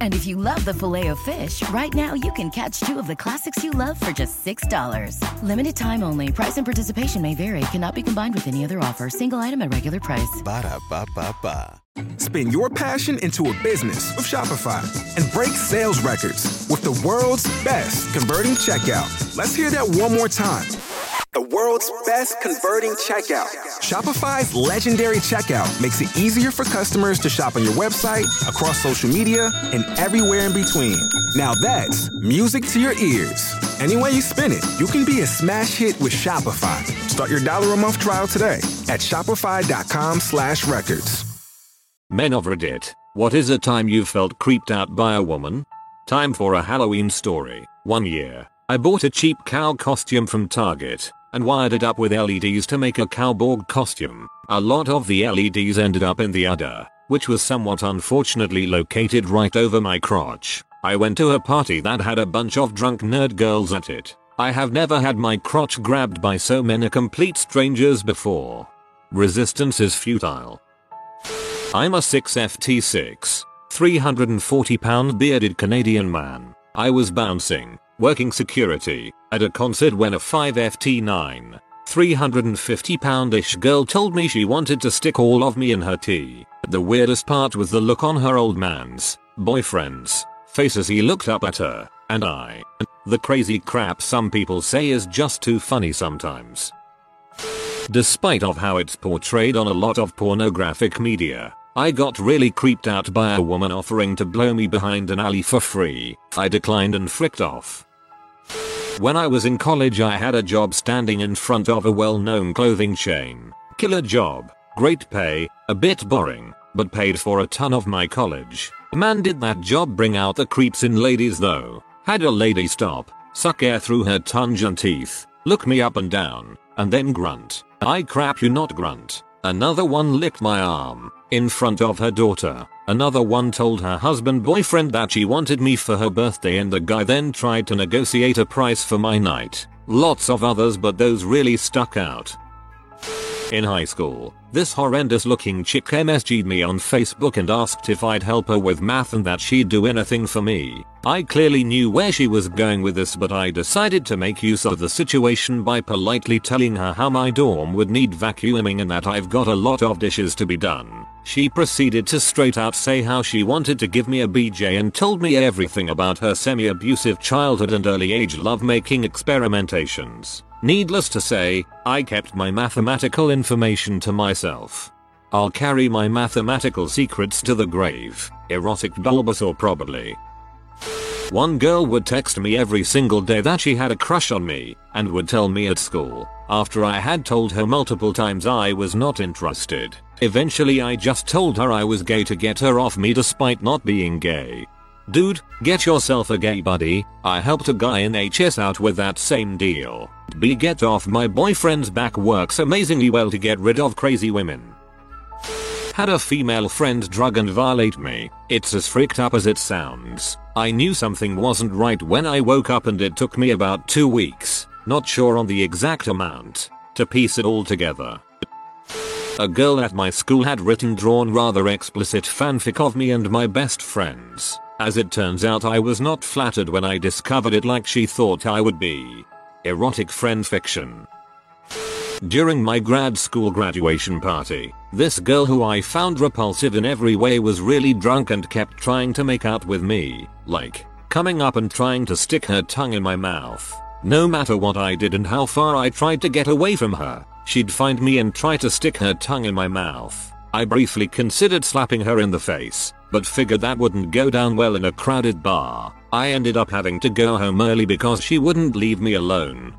And if you love the Filet-O-Fish, right now you can catch two of the classics you love for just $6. Limited time only. Price and participation may vary. Cannot be combined with any other offer. Single item at regular price. Ba da ba ba ba. Spin your passion into a business with Shopify and break sales records with the world's best converting checkout. Let's hear that one more time. The world's best converting checkout. Shopify's legendary checkout makes it easier for customers to shop on your website, across social media, and everywhere in between. Now that's music to your ears. Any way you spin it, you can be a smash hit with Shopify. Start your dollar a month trial today at shopify.com slash records. Men of Reddit, what is a time you felt creeped out by a woman? Time for a Halloween story. One year, I bought a cheap cow costume from Target and wired it up with LEDs to make a cowborg costume. A lot of the LEDs ended up in the udder, which was somewhat unfortunately located right over my crotch. I went to a party that had a bunch of drunk nerd girls at it. I have never had my crotch grabbed by so many complete strangers before. Resistance is futile. I'm a 6FT6, 340 pound bearded Canadian man. I was bouncing, working security, at a concert when a 5FT9, 350 poundish girl told me she wanted to stick all of me in her tea. The weirdest part was the look on her old man's, boyfriend's, face as he looked up at her, and I. The crazy crap some people say is just too funny sometimes. Despite of how it's portrayed on a lot of pornographic media, I got really creeped out by a woman offering to blow me behind an alley for free. I declined and fricked off. When I was in college I had a job standing in front of a well-known clothing chain. Killer job, great pay, a bit boring, but paid for a ton of my college. Man did that job bring out the creeps in ladies though. Had a lady stop, suck air through her tongue and teeth, look me up and down, and then grunt. I crap you not grunt. Another one licked my arm, in front of her daughter. Another one told her husband boyfriend that she wanted me for her birthday and the guy then tried to negotiate a price for my night. Lots of others but those really stuck out. In high school, this horrendous looking chick MSG'd me on Facebook and asked if I'd help her with math and that she'd do anything for me. I clearly knew where she was going with this but I decided to make use of the situation by politely telling her how my dorm would need vacuuming and that I've got a lot of dishes to be done. She proceeded to straight out say how she wanted to give me a BJ and told me everything about her semi-abusive childhood and early age lovemaking experimentations. Needless to say, I kept my mathematical information to myself. I'll carry my mathematical secrets to the grave, erotic Bulbasaur probably. One girl would text me every single day that she had a crush on me, and would tell me at school, after I had told her multiple times I was not interested. Eventually I just told her I was gay to get her off me despite not being gay. Dude, get yourself a gay buddy, I helped a guy in HS out with that same deal. B get off my boyfriend's back works amazingly well to get rid of crazy women. Had a female friend drug and violate me, it's as freaked up as it sounds. I knew something wasn't right when I woke up and it took me about 2 weeks, not sure on the exact amount, to piece it all together. A girl at my school had written drawn rather explicit fanfic of me and my best friends. As it turns out I was not flattered when I discovered it like she thought I would be. Erotic friend fiction. During my grad school graduation party, this girl who I found repulsive in every way was really drunk and kept trying to make out with me, like, coming up and trying to stick her tongue in my mouth. No matter what I did and how far I tried to get away from her, she'd find me and try to stick her tongue in my mouth. I briefly considered slapping her in the face, but figured that wouldn't go down well in a crowded bar. I ended up having to go home early because she wouldn't leave me alone.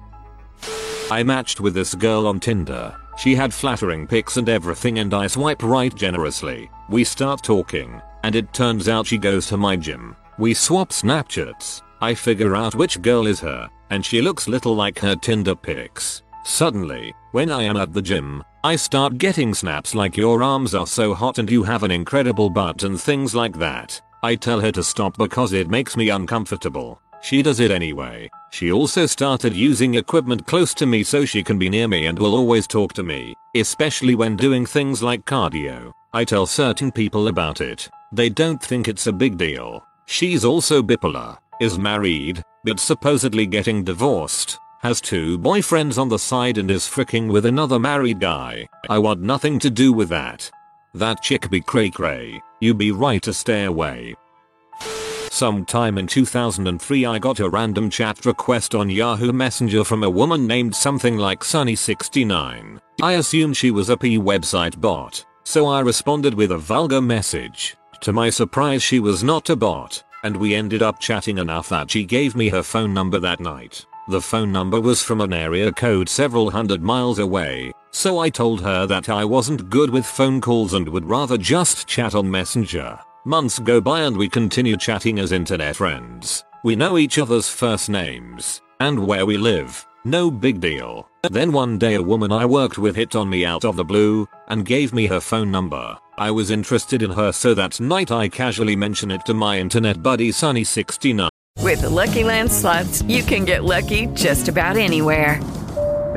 I matched with this girl on Tinder. She had flattering pics and everything and I swipe right generously. We start talking, and it turns out she goes to my gym. We swap Snapchats. I figure out which girl is her, and she looks little like her Tinder pics. Suddenly, when I am at the gym, I start getting snaps like your arms are so hot and you have an incredible butt and things like that. I tell her to stop because it makes me uncomfortable. She does it anyway. She also started using equipment close to me so she can be near me and will always talk to me, especially when doing things like cardio. I tell certain people about it. They don't think it's a big deal. She's also bipolar, is married, but supposedly getting divorced, has two boyfriends on the side and is fricking with another married guy. I want nothing to do with that. That chick be cray cray. You be right to stay away. Sometime in 2003 I got a random chat request on Yahoo Messenger from a woman named something like Sunny69. I assumed she was a P website bot, so I responded with a vulgar message. To my surprise she was not a bot, and we ended up chatting enough that she gave me her phone number that night. The phone number was from an area code several hundred miles away, so I told her that I wasn't good with phone calls and would rather just chat on Messenger. Months go by and we continue chatting as internet friends. We know each other's first names and where we live. No big deal. Then one day a woman I worked with hit on me out of the blue and gave me her phone number. I was interested in her so that night I casually mention it to my internet buddy Sunny69. With the Lucky Land slots, you can get lucky just about anywhere.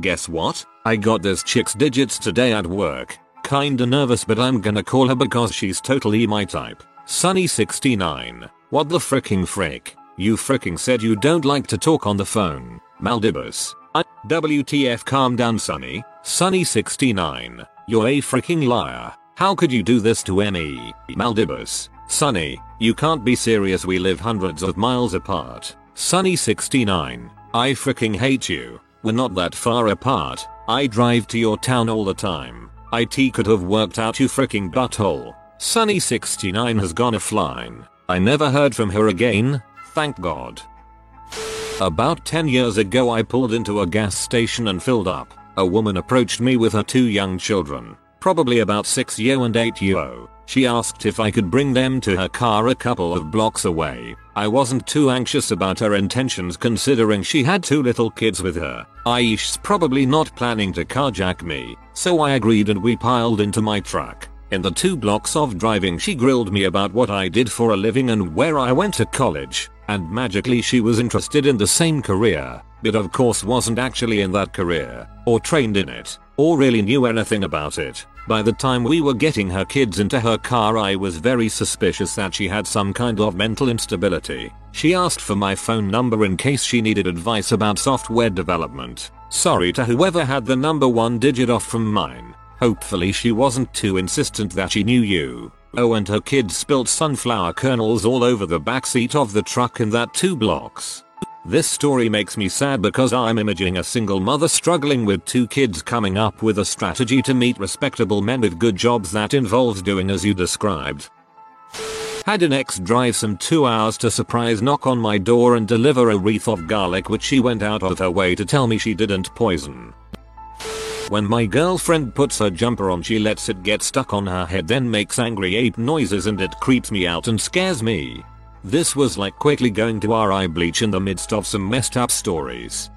Guess what? I got this chick's digits today at work. Kinda nervous but I'm gonna call her because she's totally my type. Sunny69. What the fricking frick? You fricking said you don't like to talk on the phone. Maldibus. I- WTF calm down Sunny. Sunny69. You're a freaking liar. How could you do this to me? Maldibus. Sunny, you can't be serious we live hundreds of miles apart. Sunny69. I freaking hate you. We're not that far apart. I drive to your town all the time. IT could have worked out you freaking butthole. Sunny69 has gone offline. I never heard from her again. Thank God. About 10 years ago I pulled into a gas station and filled up. A woman approached me with her two young children, probably about 6 year and 8 year. She asked if I could bring them to her car a couple of blocks away. I wasn't too anxious about her intentions considering she had two little kids with her. Aish's probably not planning to carjack me, so I agreed and we piled into my truck. In the two blocks of driving she grilled me about what I did for a living and where I went to college, and magically she was interested in the same career, but of course wasn't actually in that career, or trained in it, or really knew anything about it. By the time we were getting her kids into her car I was very suspicious that she had some kind of mental instability. She asked for my phone number in case she needed advice about software development. Sorry to whoever had the number one digit off from mine. Hopefully she wasn't too insistent that she knew you. Oh and her kids spilt sunflower kernels all over the backseat of the truck in that two blocks. This story makes me sad because I'm imaging a single mother struggling with two kids coming up with a strategy to meet respectable men with good jobs that involves doing as you described. Had an ex drive some 2 hours to surprise knock on my door and deliver a wreath of garlic which she went out of her way to tell me she didn't poison. When my girlfriend puts her jumper on she lets it get stuck on her head then makes angry ape noises and it creeps me out and scares me. This was like quickly going to RI bleach in the midst of some messed up stories.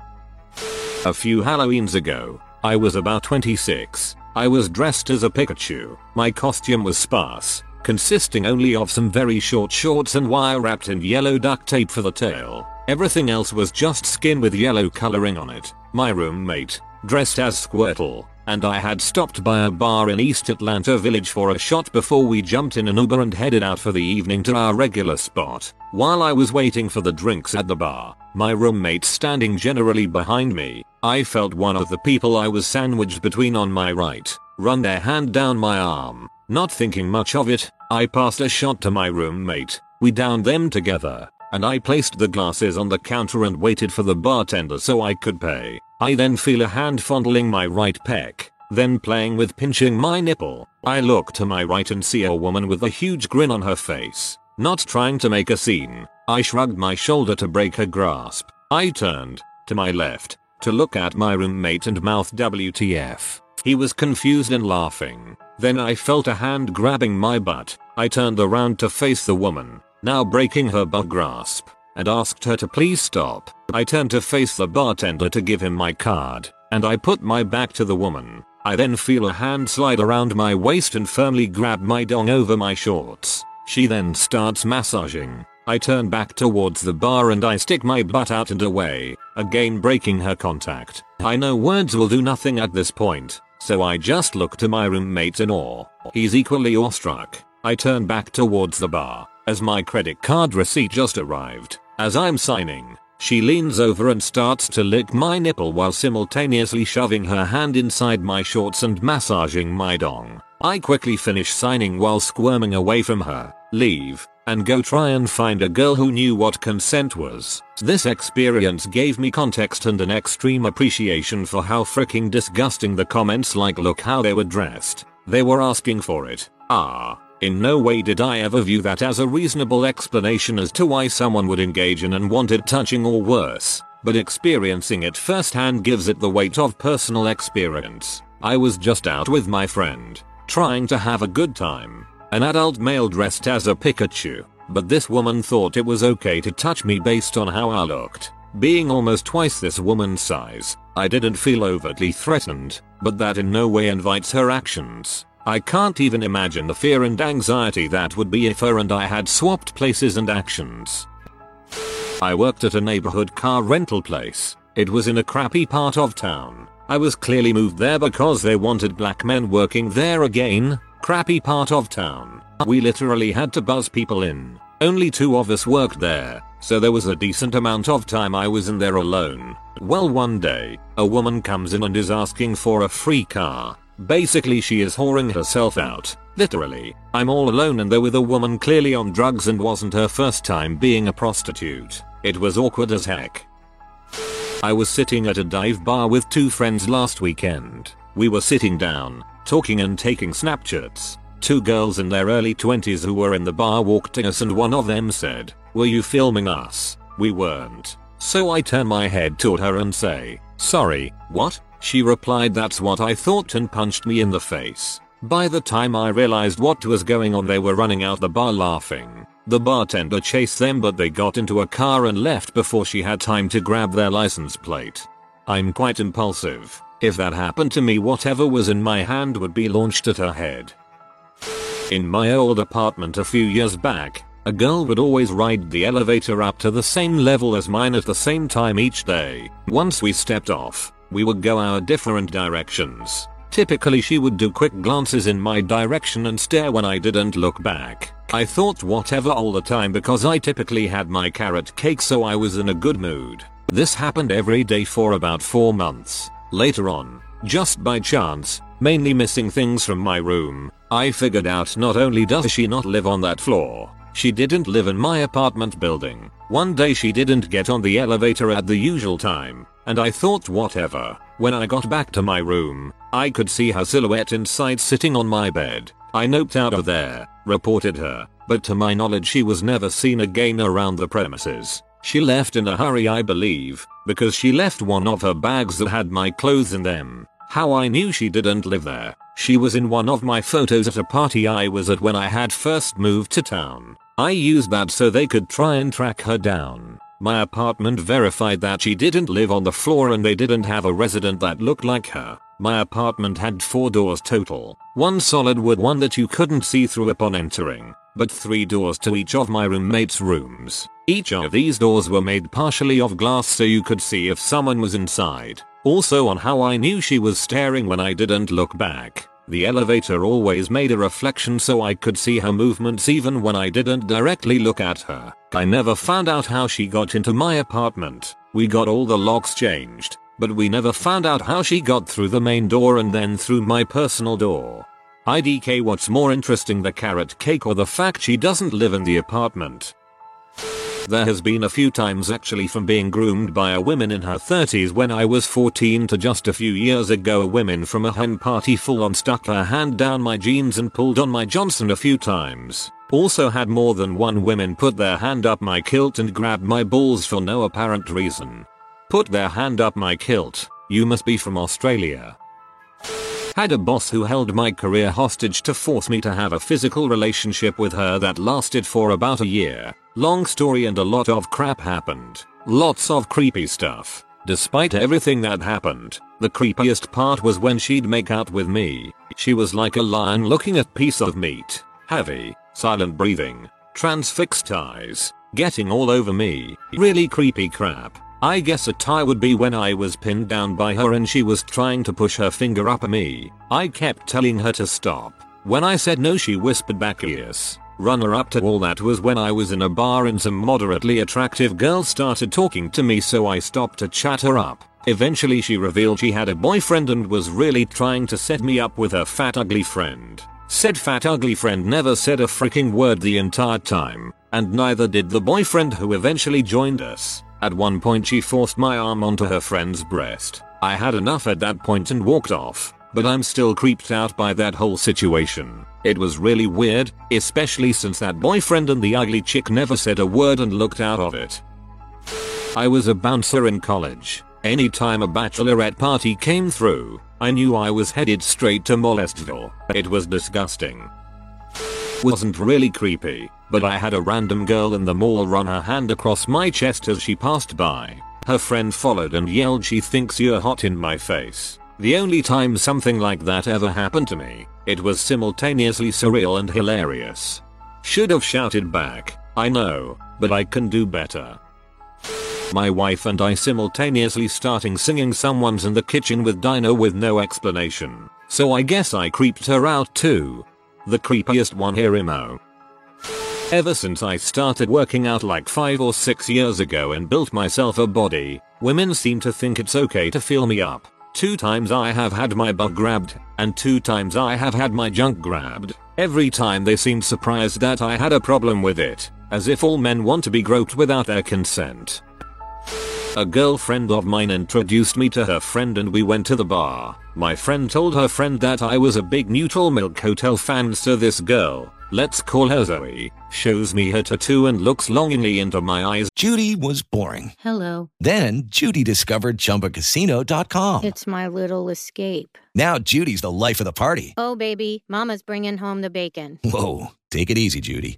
A few Halloweens ago, I was about 26. I was dressed as a Pikachu. My costume was sparse, consisting only of some very short shorts and wire wrapped in yellow duct tape for the tail. Everything else was just skin with yellow coloring on it. My roommate, dressed as Squirtle, and I had stopped by a bar in East Atlanta Village for a shot before we jumped in an Uber and headed out for the evening to our regular spot. While I was waiting for the drinks at the bar, my roommate standing generally behind me, I felt one of the people I was sandwiched between on my right, run their hand down my arm. Not thinking much of it, I passed a shot to my roommate, we downed them together, and I placed the glasses on the counter and waited for the bartender so I could pay. I then feel a hand fondling my right pec, then playing with pinching my nipple. I look to my right and see a woman with a huge grin on her face. Not trying to make a scene, I shrugged my shoulder to break her grasp. I turned to my left to look at my roommate and mouth WTF. He was confused and laughing. Then I felt a hand grabbing my butt. I turned around to face the woman, now breaking her butt grasp, and asked her to please stop. I turned to face the bartender to give him my card, and I put my back to the woman. I then feel a hand slide around my waist and firmly grab my dong over my shorts. She then starts massaging. I turn back towards the bar and I stick my butt out and away, again breaking her contact. I know words will do nothing at this point, so I just look to my roommate in awe. He's equally awestruck. I turn back towards the bar, as my credit card receipt just arrived. As I'm signing, she leans over and starts to lick my nipple while simultaneously shoving her hand inside my shorts and massaging my dong. I quickly finish signing while squirming away from her, leave, and go try and find a girl who knew what consent was. This experience gave me context and an extreme appreciation for how freaking disgusting the comments like look how they were dressed. They were asking for it. Ah. In no way did I ever view that as a reasonable explanation as to why someone would engage in unwanted touching or worse, but experiencing it firsthand gives it the weight of personal experience. I was just out with my friend, trying to have a good time. An adult male dressed as a Pikachu, but this woman thought it was okay to touch me based on how I looked. Being almost twice this woman's size, I didn't feel overtly threatened, but that in no way invites her actions. I can't even imagine the fear and anxiety that would be if her and I had swapped places and actions. I worked at a neighborhood car rental place. It was in a crappy part of town. I was clearly moved there because they wanted black men working there again. Crappy part of town. We literally had to buzz people in. Only two of us worked there, so there was a decent amount of time I was in there alone. Well one day, a woman comes in and is asking for a free car. Basically she is whoring herself out. Literally. I'm all alone and there with a woman clearly on drugs and wasn't her first time being a prostitute. It was awkward as heck. I was sitting at a dive bar with two friends last weekend. We were sitting down, talking and taking snapshots. Two girls in their early 20s who were in the bar walked to us and one of them said, were you filming us? We weren't. So I turn my head toward her and say, sorry, what? She replied that's what I thought and punched me in the face. By the time I realized what was going on they were running out the bar laughing. The bartender chased them but they got into a car and left before she had time to grab their license plate. I'm quite impulsive. If that happened to me whatever was in my hand would be launched at her head. In my old apartment a few years back, a girl would always ride the elevator up to the same level as mine at the same time each day. Once we stepped off, we would go our different directions. Typically she would do quick glances in my direction and stare when I didn't look back. I thought whatever all the time because I typically had my carrot cake so I was in a good mood. This happened every day for about 4 months. Later on, just by chance, mainly missing things from my room, I figured out not only does she not live on that floor, she didn't live in my apartment building. One day she didn't get on the elevator at the usual time, and I thought whatever. When I got back to my room, I could see her silhouette inside sitting on my bed. I noped out of there, reported her, but to my knowledge she was never seen again around the premises. She left in a hurry I believe, because she left one of her bags that had my clothes in them. How I knew she didn't live there. She was in one of my photos at a party I was at when I had first moved to town. I used that so they could try and track her down. My apartment verified that she didn't live on the floor and they didn't have a resident that looked like her. My apartment had four doors total. One solid wood one that you couldn't see through upon entering, but three doors to each of my roommates' rooms. Each of these doors were made partially of glass so you could see if someone was inside. Also on how I knew she was staring when I didn't look back. The elevator always made a reflection so I could see her movements even when I didn't directly look at her. I never found out how she got into my apartment. We got all the locks changed, but we never found out how she got through the main door and then through my personal door. IDK what's more interesting the carrot cake or the fact she doesn't live in the apartment. There has been a few times actually from being groomed by a woman in her 30s when I was 14 to just a few years ago a woman from a hen party full on stuck her hand down my jeans and pulled on my Johnson a few times. Also had more than one women put their hand up my kilt and grab my balls for no apparent reason. Put their hand up my kilt, you must be from Australia. Had a boss who held my career hostage to force me to have a physical relationship with her that lasted for about a year. Long story and a lot of crap happened. Lots of creepy stuff. Despite everything that happened, the creepiest part was when she'd make out with me. She was like a lion looking at piece of meat. Heavy, silent breathing, transfixed eyes, getting all over me. Really creepy crap. I guess a tie would be when I was pinned down by her and she was trying to push her finger up at me. I kept telling her to stop. When I said no she whispered back yes. Runner up to all that was when I was in a bar and some moderately attractive girl started talking to me so I stopped to chat her up. Eventually she revealed she had a boyfriend and was really trying to set me up with her fat ugly friend. Said fat ugly friend never said a freaking word the entire time, and neither did the boyfriend who eventually joined us. At one point she forced my arm onto her friend's breast. I had enough at that point and walked off, but I'm still creeped out by that whole situation. It was really weird, especially since that boyfriend and the ugly chick never said a word and looked out of it. I was a bouncer in college. Anytime a bachelorette party came through, I knew I was headed straight to Molestville. It was disgusting. Wasn't really creepy, but I had a random girl in the mall run her hand across my chest as she passed by. Her friend followed and yelled she thinks you're hot in my face. The only time something like that ever happened to me, it was simultaneously surreal and hilarious. Should have shouted back, I know, but I can do better. My wife and I simultaneously starting singing someone's in the kitchen with Dino with no explanation, so I guess I creeped her out too. The creepiest one here emo. Ever since I started working out like 5 or 6 years ago and built myself a body, women seem to think it's okay to feel me up. Two times I have had my butt grabbed, and two times I have had my junk grabbed. Every time they seemed surprised that I had a problem with it, as if all men want to be groped without their consent. A girlfriend of mine introduced me to her friend and we went to the bar. My friend told her friend that I was a big Neutral Milk Hotel fan so this girl, let's call her Zoe, shows me her tattoo and looks longingly into my eyes. Judy was boring. Hello. Then Judy discovered ChumbaCasino.com. It's my little escape. Now Judy's the life of the party. Oh, baby, Mama's bringing home the bacon. Whoa, take it easy, Judy.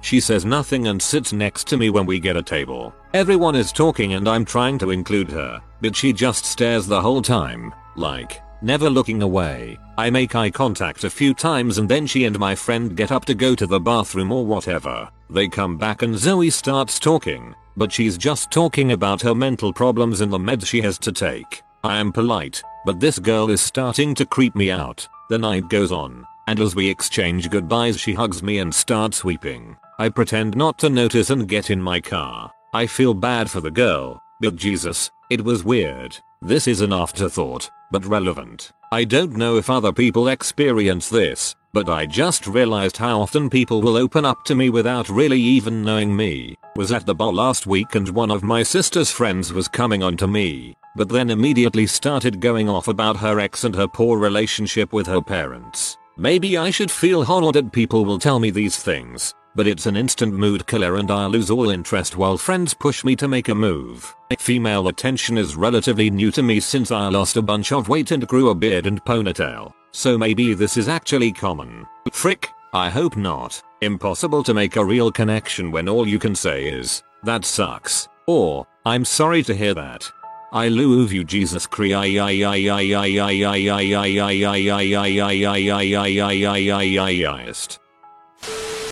she says nothing and sits next to me when we get a table. Everyone is talking and I'm trying to include her, but she just stares the whole time, like, never looking away. I make eye contact a few times and then she and my friend get up to go to the bathroom or whatever. They come back and Zoe starts talking, but she's just talking about her mental problems and the meds she has to take. I am polite, but this girl is starting to creep me out. The night goes on, and as we exchange goodbyes she hugs me and starts weeping. I pretend not to notice and get in my car. I feel bad for the girl, But Jesus, it was weird. This is an afterthought, but relevant. I don't know if other people experience this, but I just realized how often people will open up to me without really even knowing me. Was at the bar last week and one of my sister's friends was coming on to me, but then immediately started going off about her ex and her poor relationship with her parents. Maybe I should feel honored that people will tell me these things, but it's an instant mood killer and I'll lose all interest while friends push me to make a move. Female attention is relatively new to me since I lost a bunch of weight and grew a beard and ponytail. So maybe this is actually common. Frick, I hope not. Impossible to make a real connection when all you can say is, that sucks, or, I'm sorry to hear that. I love you Jesus Christ.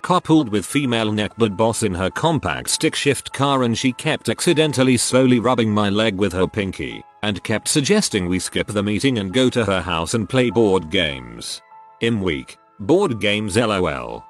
Coupled with female neckbud boss in her compact stick shift car and she kept accidentally slowly rubbing my leg with her pinky and kept suggesting we skip the meeting and go to her house and play board games. Im week. Board games lol.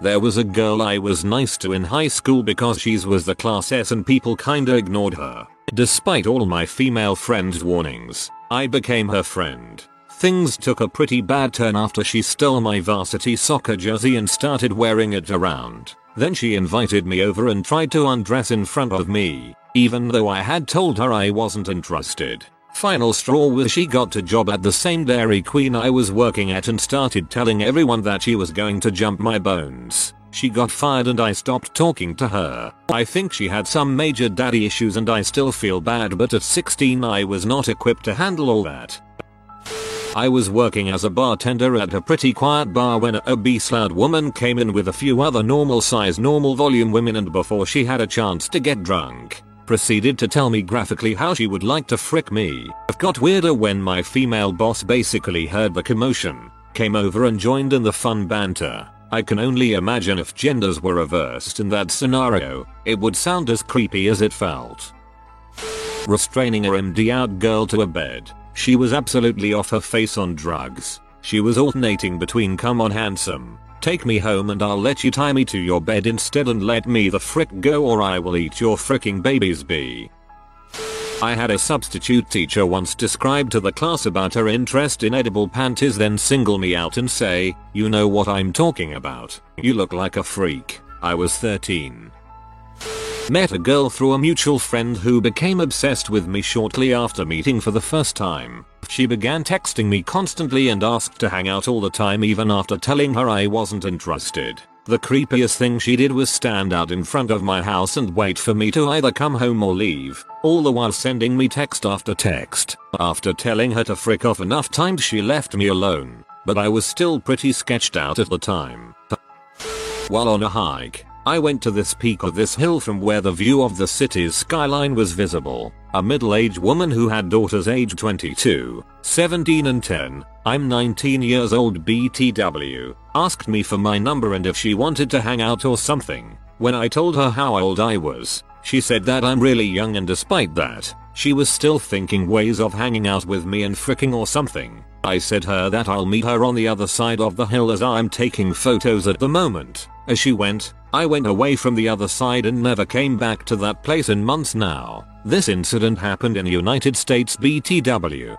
There was a girl I was nice to in high school because she's was the class S and people kinda ignored her. Despite all my female friends' warnings, I became her friend. Things took a pretty bad turn after she stole my varsity soccer jersey and started wearing it around. Then she invited me over and tried to undress in front of me, even though I had told her I wasn't interested. Final straw was she got a job at the same Dairy Queen I was working at and started telling everyone that she was going to jump my bones. She got fired and I stopped talking to her. I think she had some major daddy issues and I still feel bad but at 16 I was not equipped to handle all that. I was working as a bartender at a pretty quiet bar when a obese loud woman came in with a few other normal size normal volume women and before she had a chance to get drunk, proceeded to tell me graphically how she would like to frick me. It got weirder when my female boss basically heard the commotion, came over and joined in the fun banter. I can only imagine if genders were reversed in that scenario, it would sound as creepy as it felt. Restraining a MD out girl to a bed, she was absolutely off her face on drugs. She was alternating between come on handsome, take me home and I'll let you tie me to your bed instead and let me the frick go or I will eat your fricking babies be. I had a substitute teacher once describe to the class about her interest in edible panties then single me out and say, you know what I'm talking about. You look like a freak. I was 13. Met a girl through a mutual friend who became obsessed with me shortly after meeting for the first time. She began texting me constantly and asked to hang out all the time even after telling her I wasn't interested. The creepiest thing she did was stand out in front of my house and wait for me to either come home or leave, all the while sending me text after text. After telling her to frick off enough times she left me alone, but I was still pretty sketched out at the time. While on a hike, I went to this peak of this hill from where the view of the city's skyline was visible. A middle-aged woman who had daughters aged 22, 17 and 10, I'm 19 years old BTW, asked me for my number and if she wanted to hang out or something. When I told her how old I was, she said that I'm really young and despite that, she was still thinking ways of hanging out with me and fricking or something. I said her that I'll meet her on the other side of the hill as I'm taking photos at the moment. As she went, I went away from the other side and never came back to that place in months now. This incident happened in United States BTW.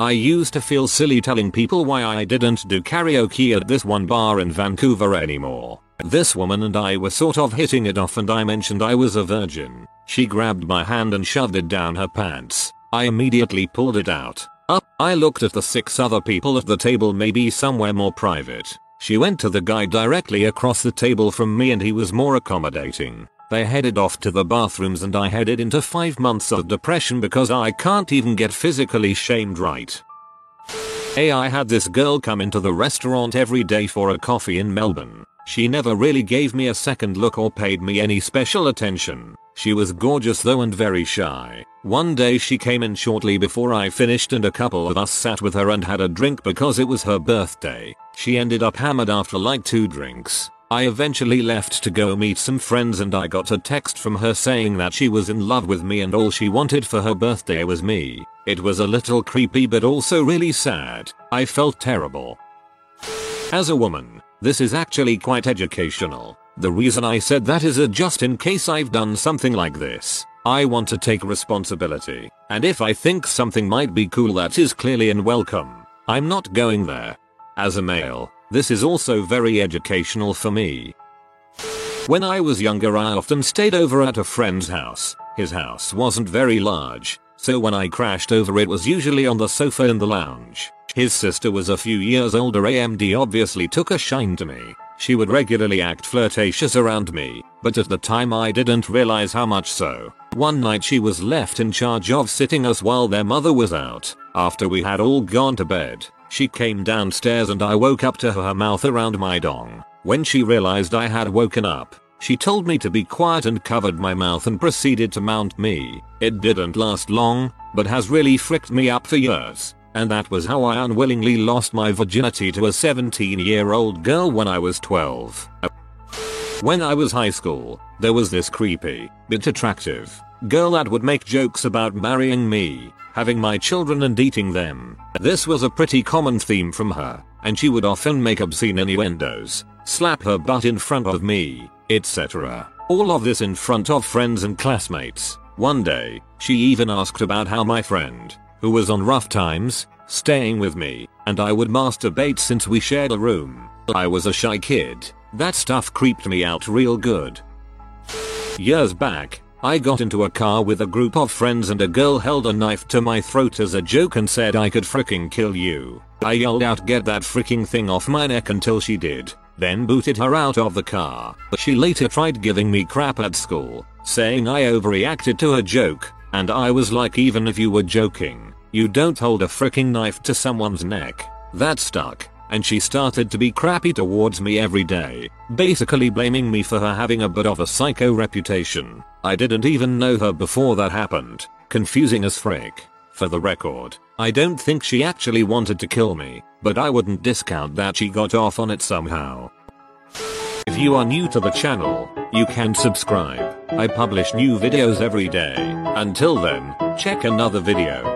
I used to feel silly telling people why I didn't do karaoke at this one bar in Vancouver anymore. This woman and I were sort of hitting it off and I mentioned I was a virgin. She grabbed my hand and shoved it down her pants. I immediately pulled it out. Up, I looked at the six other people at the table maybe somewhere more private. She went to the guy directly across the table from me and he was more accommodating. They headed off to the bathrooms and I headed into 5 months of depression because I can't even get physically shamed right. Hey I had this girl come into the restaurant every day for a coffee in Melbourne. She never really gave me a second look or paid me any special attention. She was gorgeous though and very shy. One day she came in shortly before I finished and a couple of us sat with her and had a drink because it was her birthday. She ended up hammered after like two drinks. I eventually left to go meet some friends and I got a text from her saying that she was in love with me and all she wanted for her birthday was me. It was a little creepy but also really sad. I felt terrible. As a woman, this is actually quite educational. The reason I said that is a just in case I've done something like this. I want to take responsibility, and if I think something might be cool that is clearly unwelcome, I'm not going there. As a male, this is also very educational for me. When I was younger I often stayed over at a friend's house. His house wasn't very large, so when I crashed over it was usually on the sofa in the lounge. His sister was a few years older AMD obviously took a shine to me. She would regularly act flirtatious around me, but at the time I didn't realize how much so. One night she was left in charge of sitting us while their mother was out. After we had all gone to bed, she came downstairs and I woke up to her mouth around my dong. When she realized I had woken up, she told me to be quiet and covered my mouth and proceeded to mount me. It didn't last long, but has really fricked me up for years. And that was how I unwillingly lost my virginity to a 17 year old girl when I was 12. When I was high school, there was this creepy, but attractive, girl that would make jokes about marrying me, having my children and eating them. This was a pretty common theme from her, and she would often make obscene innuendos, slap her butt in front of me, etc. All of this in front of friends and classmates. One day, she even asked about how my friend, who was on rough times, staying with me, and I would masturbate since we shared a room. I was a shy kid. That stuff creeped me out real good. Years back, I got into a car with a group of friends and a girl held a knife to my throat as a joke and said I could fricking kill you. I yelled out get that freaking thing off my neck until she did, then booted her out of the car. But she later tried giving me crap at school, saying I overreacted to her joke, and I was like even if you were joking, you don't hold a freaking knife to someone's neck. That stuck, and she started to be crappy towards me every day, basically blaming me for her having a bit of a psycho reputation. I didn't even know her before that happened. Confusing as frick. For the record, I don't think she actually wanted to kill me, but I wouldn't discount that she got off on it somehow. If you are new to the channel, you can subscribe. I publish new videos every day. Until then, check another video.